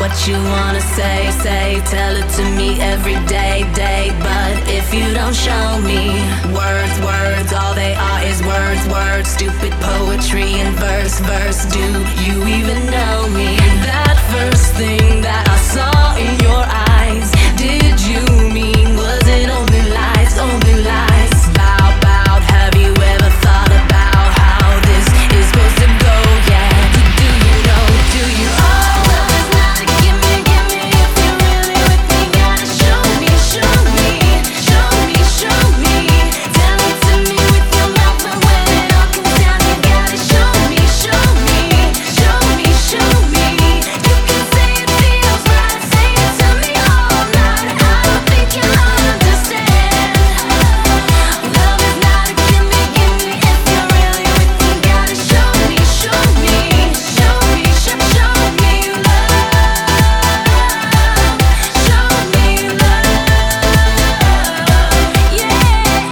what you wanna say, say, tell it to me every day, day. But if you don't show me words, words, all they are is words, words. Stupid poetry and verse, verse. Do you even know me? That verse.